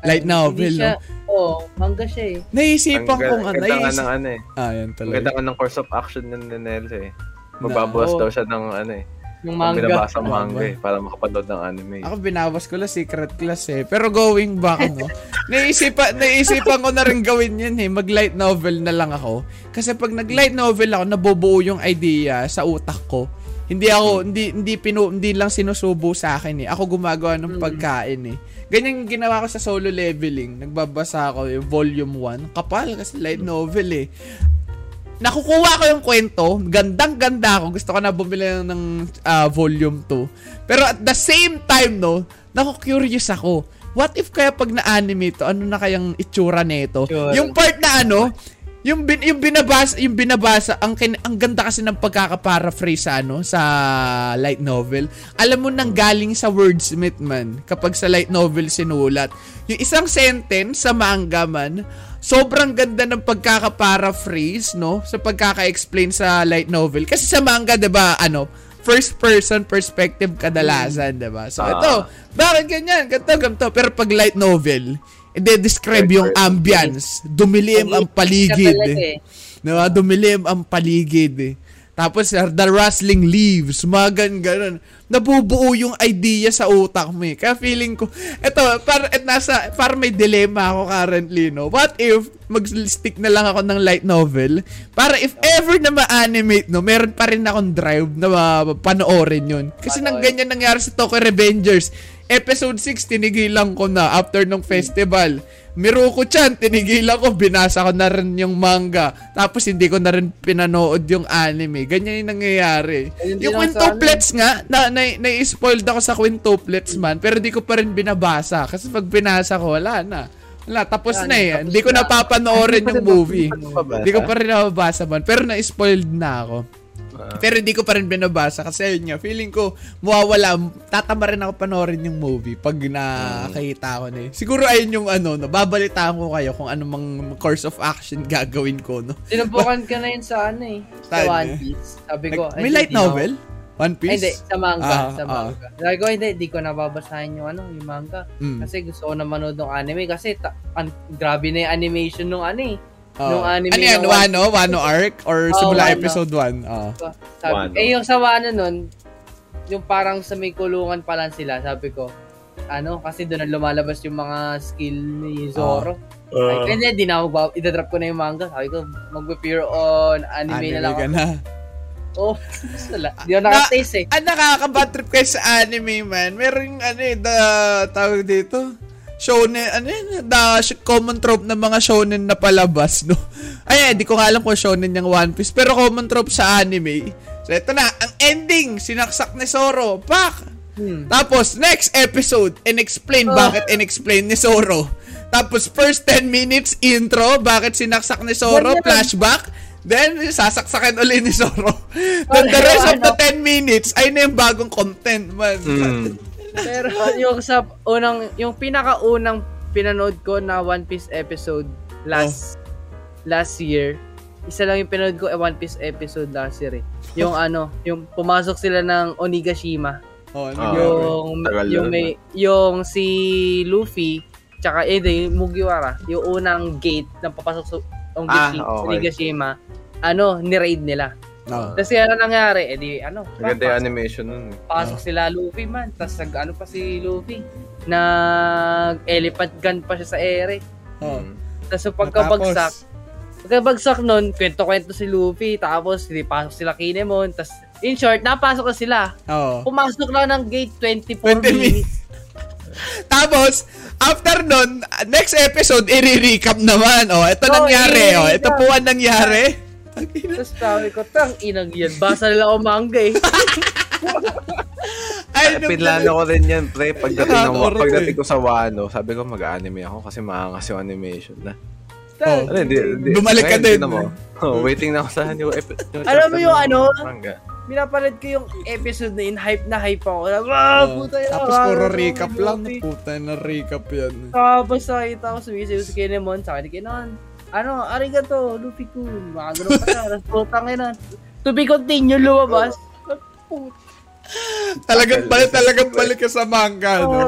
Light ano, novel, siya, Oo, manga siya eh. Naisipan Ang kong ano, ganda nga naisip. ng ano eh. Ah, yan Ang talaga. ganda nga ng course of action ng Nelo eh. Magbabawas Oo. daw siya ng ano eh. Yung Manga. manga. Binabasa Manga. manga eh. Para makapanood ng anime. Ako binawas ko lang secret class eh. Pero going back, no? naisipan, naisipan ko na rin gawin yan eh. Mag-light novel na lang ako. Kasi pag nag-light novel ako, nabubuo yung idea sa utak ko. Hindi ako, hindi, hindi, pinu, hindi lang sinusubo sa akin eh. Ako gumagawa ng pagkain eh. Ganyan yung ginawa ko sa solo leveling. Nagbabasa ako yung volume 1. Kapal kasi light novel eh. Nakukuha ko yung kwento. Gandang-ganda ako. Gusto ko na bumili ng ah, volume 2. Pero at the same time, no, naku-curious ako. What if kaya pag na-anime to, ano na kayang itsura nito? Sure. Yung part na ano, yung bin, yung binabasa, yung binabasa, ang kin, ang ganda kasi ng pagkaka-paraphrase sa ano sa light novel. Alam mo nang galing sa wordsmith man kapag sa light novel sinulat. Yung isang sentence sa manga man, sobrang ganda ng pagkaka-paraphrase, no? Sa pagkaka-explain sa light novel. Kasi sa manga, 'di ba, ano, first person perspective kadalasan, 'di ba? So Ah. ito, bakit ganyan? Ganto, ganto. Pero pag light novel, i-describe yung ambience. Dumilim ang paligid. eh. No, dumilim ang paligid. eh. Tapos, the rustling leaves, mga gan- ganun. Nabubuo yung idea sa utak mo eh. Kaya feeling ko, eto, par, et nasa, par may dilemma ako currently, no? What if, mag-stick na lang ako ng light novel, para if ever na ma-animate, no, meron pa rin akong drive na uh, panoorin yun. Kasi nang ganyan nangyari sa Tokyo Revengers. Episode 6, tinigilan ko na after ng festival. Miruko-chan, tinigilan ko, binasa ko na rin yung manga. Tapos hindi ko na rin pinanood yung anime. Ganyan yung nangyayari. Ayun din yung quintuplets nga, na, na, na-spoiled ako sa quintuplets man, pero di ko pa rin binabasa. Kasi pag binasa ko, wala na. Wala, tapos Wala na eh. Hindi ko na. napapanoorin yung movie. Hindi ko pa rin nababasa man. Pero na-spoiled na ako. Ah. Pero hindi ko pa rin binabasa kasi yun nga, feeling ko mawawala, tatama rin ako panoorin yung movie pag nakakita ko na eh. Siguro ayun yung ano, no, babalitaan ko kayo kung ano mang course of action gagawin ko, no. Sinubukan ka na yun sa ano eh. Sa One? Piece. Sabi ko, Like, ay, may light na ako- novel? One Piece? hindi. Sa manga. Ah, sa ah. manga. Sabi ko, hindi. Hindi ko nababasahin yung ano, yung manga. Mm. Kasi gusto ko na manood ng anime. Kasi ta- an- grabe na yung animation nung ano eh. Oh. Nung anime ano yan, Wano? Wano arc? Or Oh, simula Wano. episode 1? Oh. Sabi, Wano. eh yung sa Wano nun, yung parang sa may kulungan pa lang sila, sabi ko, ano, kasi doon na lumalabas yung mga skill ni Zoro. Ah. Ay, kanya, di na ako, ba- idadrop ko na yung manga. Sabi ko, mag-appear on anime, na lang ka ako. na. Oh, wala. Di ako nakataste eh. Ang nakaka-bad trip kayo sa anime, man. Meron yung ano eh, the, tawag dito, shonen, ano yun, the common trope ng mga shonen na palabas, no? Ay, di ko nga alam kung shonen yung One Piece, pero common trope sa anime. So, ito na, ang ending, sinaksak ni Zoro, pak! Hmm. Tapos, next episode, in-explain Oh. bakit in-explain ni Zoro. Tapos, first 10 minutes intro, bakit sinaksak ni Zoro, Ganyan. flashback, then, sasaksakin uli ni Zoro. Then, the rest of the ano? 10 minutes, ay na yung bagong content, man. Mm. Pero yung sa unang, yung pinakaunang pinanood ko na One Piece episode last last year, isa lang yung pinanood ko eh, One Piece episode last year eh. Yung ano, yung pumasok sila ng Onigashima. Oh, ano Ah, yun? yung tagal yung yun, may yung si Luffy tsaka eh di, Mugiwara, yung unang gate na papasok sa Ah, Onigashima, okay. Onigashima ano, ni-raid nila. Oh. Tapos ano nangyari, eh di ano, Maganda yung animation nun. eh. pasok sila Luffy man. Tapos nag ano pa si Luffy. Nag elephant gun pa siya sa ere. Oh. Tapos so pagkabagsak, pagkabagsak nun, kwento-kwento si Luffy. Tapos hindi pasok sila Kinemon. Tapos in short, napasok na sila. oh. Pumasok lang ng gate 24 20 minutes. minutes. Tapos, after nun, next episode, i-recap naman. Oh, ito Oh, nangyari. Oh, ito po ang nangyari. Tapos sabi ko, tang inang yan. Basa nila ako manga eh. Ay, Pinlano ko rin yan, pre. Pagdating, ng, pagdating ko sa Wano, sabi ko mag-anime ako kasi maangas yung animation na. Oh. Ano, hindi, hindi. Bumalik ka din. Mo. Oh, waiting na ako sa new episode. Alam mo yung ano? Manga. Minapanood ko yung episode na in hype na hype ako. Ah, Oh, puta yun. Tapos puro recap lang. Puta na recap yan. Tapos nakita ko sumisayo si Kinemon, sa akin Kinemon, ano, arigato, Luffy kun, mga ganun pa siya, tapos putang ina. To be continued, lumabas. Talagang balik, talagang balik ka sa manga, no?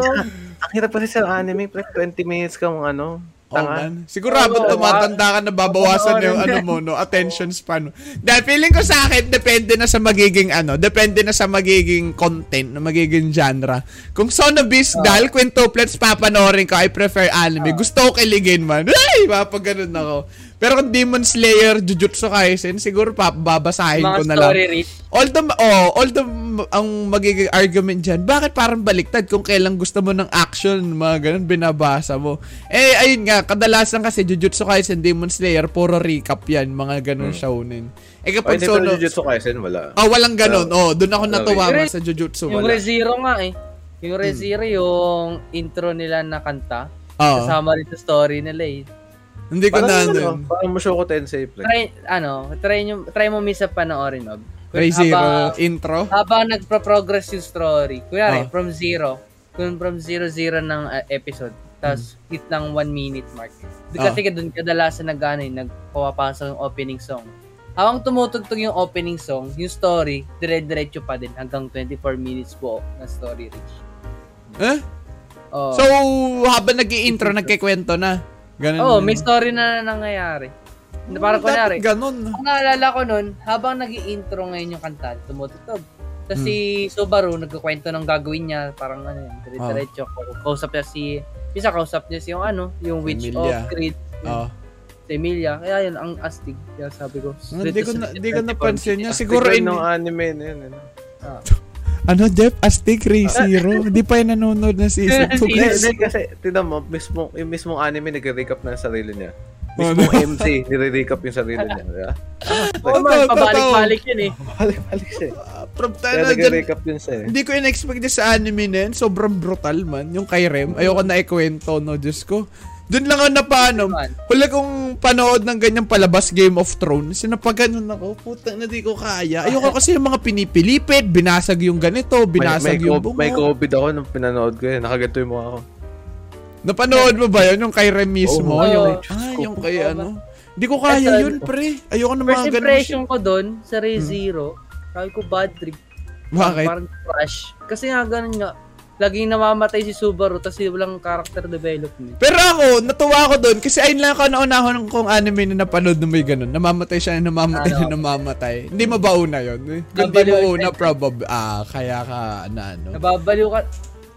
Ang hirap kasi sa anime, pre. 20 minutes kang ano, tanga. man. Siguro habang Oo, tumatanda ka, nababawasan Oo, yung ano mo, no? Attention span. Dahil feeling ko sa akin, depende na sa magiging ano, depende na sa magiging content, na magiging genre. Kung Son of Beast, dahil quintuplets papanorin ko, I prefer anime. Gusto ko kiligin man. Ay, mapag ganun ako. Pero kung Demon Slayer, Jujutsu Kaisen, siguro pa, babasahin mga ko na lang. read. Although, oh, although ang magiging argument dyan, bakit parang baliktad kung kailan gusto mo ng action, mga ganun, binabasa mo. Eh, ayun nga, kadalasan kasi Jujutsu Kaisen, Demon Slayer, puro recap yan, mga ganun shounen. Eh kapag hindi solo, Jujutsu Kaisen, wala. oh, walang ganun. Oh, doon ako natuwa man sa Jujutsu. Yung Wala. ReZero nga eh. Yung Hmm. ReZero, yung intro nila na kanta, Oh, kasama rin sa story nila eh. Hindi ko na, Parang, ano, ano, parang Mushoku Tensei, pre. Try, ano, try, nyo, try mo misa panoorin, Ob. Kung Ray Zero intro. habang nagpro-progress yung story, kunyari, Oh. from zero, kung from zero zero ng uh, episode, tapos Hmm. hit ng one minute mark. Oh. kasi doon kadalasan nag ano, eh, nagpapasok yung opening song. Habang tumutugtog yung opening song, yung story, dire-diretso pa din hanggang 24 minutes po na story reach. Eh? Oh. So, habang nag intro nagkikwento na. Ganun. oh, may story na nangyayari. Na parang kunyari, ganun. ang naalala ko nun, habang nag intro ngayon yung kanta, tumutugtog. Tapos si Subaru, nagkukwento ng gagawin niya, parang ano yun, dire-diretso. Kausap niya si, isa kausap niya si yung ano, yung Witch Emilia. of Creed, Oh. si Emilia. Kaya yun, ang astig. Kaya sabi ko, Hindi ko na, hindi ko 24 napansin niya. Siguro in, ng anime na yun. Ano? ano, Jeff? Astig Ray Zero? Hindi pa yung nanonood ng season 2, Hindi, guys. hindi, kasi, tinan mo, mismo, yung mismong anime nagre-recap ng sarili niya. Oh, Mismong MC, nire-recap yung sarili niya. Diba? Oo man, Totoo, pabalik-balik yun eh. Balik-balik siya. eh. Ah, Prob, Kaya tayo na dyan. yun siya. eh. Hindi ko in-expect sa anime na yun. Sobrang brutal man. Yung kay Rem. Ayoko na ikwento, no? Diyos ko. Doon lang ako na paano. Man. Huli kong panood ng ganyang palabas Game of Thrones. Sinapaganon ako. Putang na di ko kaya. Ayoko kasi yung mga pinipilipit. Binasag yung ganito. May, Binasag may, yung co- bungo. may COVID ako nung pinanood ko yun. Nakaganto yung mukha ko. Napanood mo ba yun? Yung kay Rem mismo? Oo, yung, ah, yung kay ano? Hindi ko kaya yun, pre. Ayoko na First mga ganun. impression ko doon, sa Ray Zero, sabi ko bad trip. Bakit? Parang crush. Kasi nga ganun nga, laging namamatay si Subaru tapos walang character development. Pero ako, natuwa ako doon kasi ayun lang ako naunahon kong anime na napanood na may ganun. Namamatay siya, namamatay Ano? na namamatay. Hindi mo ba una yun? Kung di Nabaliw mo una, probably, ah, kaya ka, na ano. Nababaliw ka,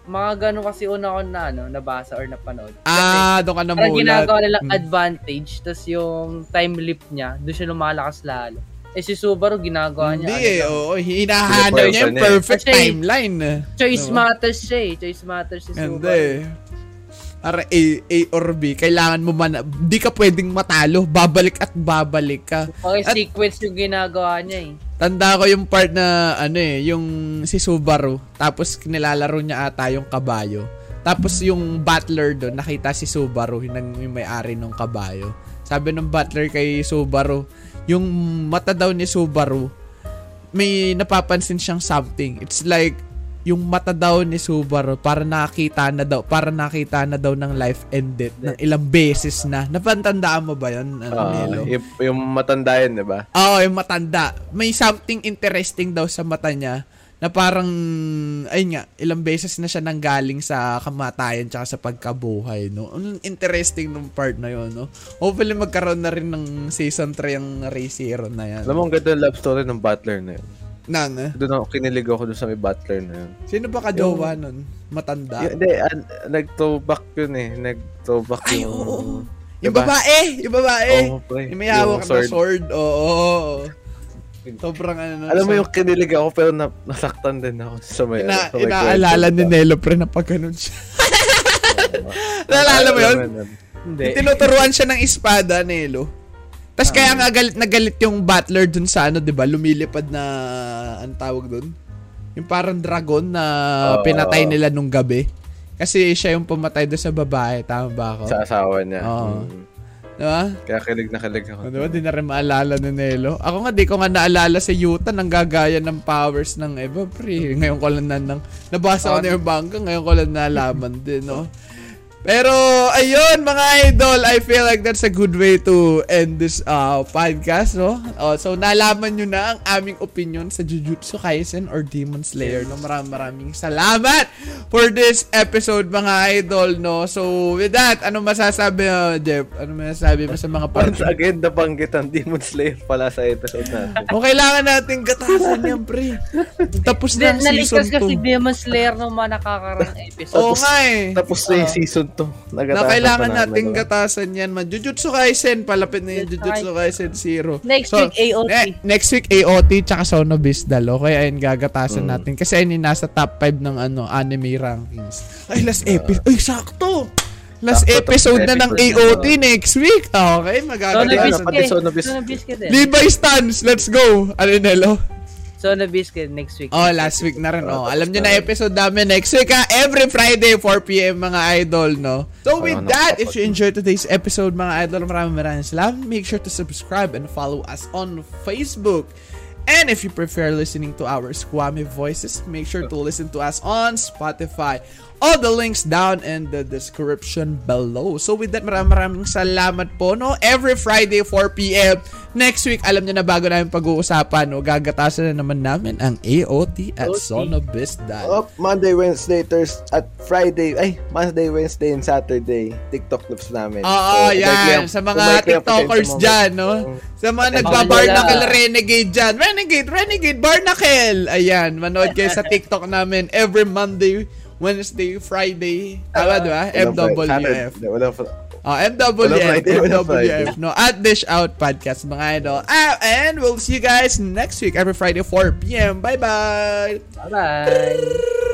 mga ganun kasi una ko na ano, nabasa or napanood. Kasi Ah, doon ka parang namulat. ginagawa nilang Hmm. advantage tapos yung time leap niya, doon siya lumalakas lalo. Eh si Subaru ginagawa niya. Hindi eh, oo. Hinahanap niya yung eh. perfect Kasi- timeline. eh. Choice Diba? matters siya eh. Choice matters si Hindi Subaru. eh. para A, A or B, kailangan mo man, di ka pwedeng matalo, babalik at babalik ka. At- sequence yung ginagawa niya eh. Tanda ko yung part na, ano eh, yung si Subaru, tapos nilalaro niya ata yung kabayo. Tapos yung butler doon, nakita si Subaru, yung, yung may-ari ng kabayo. Sabi ng butler kay Subaru, yung mata daw ni Subaru, may napapansin siyang something. It's like, yung mata daw ni Subaru, para nakita na daw, para nakita na daw ng life ended ng ilang beses na. Napantandaan mo ba yun? Ano, Ah, Nelo? yung, matanda yun, di ba? Oo, yung matanda. May something interesting daw sa mata niya na parang, ayun nga, ilang beses na siya nanggaling sa kamatayan tsaka sa pagkabuhay, no? Ang interesting nung part na yun, no? Hopefully magkaroon na rin ng season 3 ang Race Zero na yan. Alam mo, ang ganda ng love story ng Butler na yun. Nang, eh? Doon ako, kinilig ako doon sa may Butler na yun. Sino ba kajowa nun? Matanda? Yung, hindi, an- nag-throwback yun eh. Nag-throwback Ay, yung... oo. Yung Diba? babae! Yung babae! Pre. yung may hawak Yung na sword. Oo. Sobrang ano. nun, Alam mo yung kinilig ako pero na, nasaktan din ako sa may... Ina, sa may inaalala ni? Nelo pre na pag ganun siya. Naalala mo yun? Hindi. Tinuturuan siya ng espada, Nelo. Tapos Ah. kaya nga galit na galit yung butler dun sa ano, 'di ba? Lumilipad na ang tawag dun. Yung parang dragon na Oo. pinatay nila nung gabi. Kasi siya yung pumatay doon sa babae, tama ba ako? Sa asawa niya. Oo. Mm. Diba? Kaya kilig na kilig ako. Diba? Di na rin maalala ni Nelo. Ako nga, di ko nga naalala si Yuta nang gagaya ng powers ng Eva Pre. Ngayon ko lang na, nang, nabasa ko na yung bangka, ngayon ko lang nalaman din, no? Pero, ayun, mga idol, I feel like that's a good way to end this uh, podcast, no? Oh, so, nalaman nyo na ang aming opinion sa Jujutsu Kaisen or Demon Slayer, no? Maraming maraming salamat for this episode, mga idol, no? So, with that, ano masasabi, uh, Jeff? Ano masasabi mo sa mga Once part? again, nabanggit ang Demon Slayer pala sa episode natin. O kailangan natin gatasan yan, pre. Tapos na ang season Nalikas kasi 2. Demon Slayer nung mga nakakarang episode. Oo nga eh. Tapos na yung season 2. Na kailangan natin gatasan yan, man. Jujutsu Kaisen, palapit na yung Jujutsu Kaisen Zero. Next So, week, AOT. ne- next week, AOT, tsaka Sono Bisdal, okay? Ayun, gagatasan Mm. natin. Kasi ayun, nasa top 5 ng ano, anime rankings. Ay, last episode. Ay, sakto! Last Sakto, episode na ng episode na, AOT next week. Okay, magaganda. Biscuit. na. pati Biscuit. Sono Bis- Sono Biscuit din. Levi Stans, let's go! Ano, Nelo? Sono Biscuit next week. Oh, last week na rin. Oh, alam niyo tapos na episode namin next week ha. Every Friday 4 PM mga idol, no? So with that, if you enjoyed today's episode mga idol, maraming maraming salamat. Make sure to subscribe and follow us on Facebook. And if you prefer listening to our squammy voices, make sure to listen to us on Spotify. All the links down in the description below. So with that, maraming maraming salamat po, no? Every Friday, 4pm. Next week, alam niyo na bago namin pag-uusapan, no? Gagatasan na naman namin ang AOT at AOT. Sonobisdal. Oh, Monday, Wednesday, Thursday, at Friday, ay, Monday, Wednesday, and Saturday, TikTok clips namin. Oo, So, yan. Sa mga TikTokers potential dyan, no? Sa mga nila- renegade dyan. Renegade, renegade, barnacle! Ayan, manood kayo sa TikTok namin every Monday, Wednesday, Friday. Tama, di ba? MWF. Saturday, Walang. Oh, MWF, MWF, no? At Dish Out Podcast, mga idol. Ah, and we'll see you guys next week, every Friday, 4 p.m. Bye-bye! Bye-bye.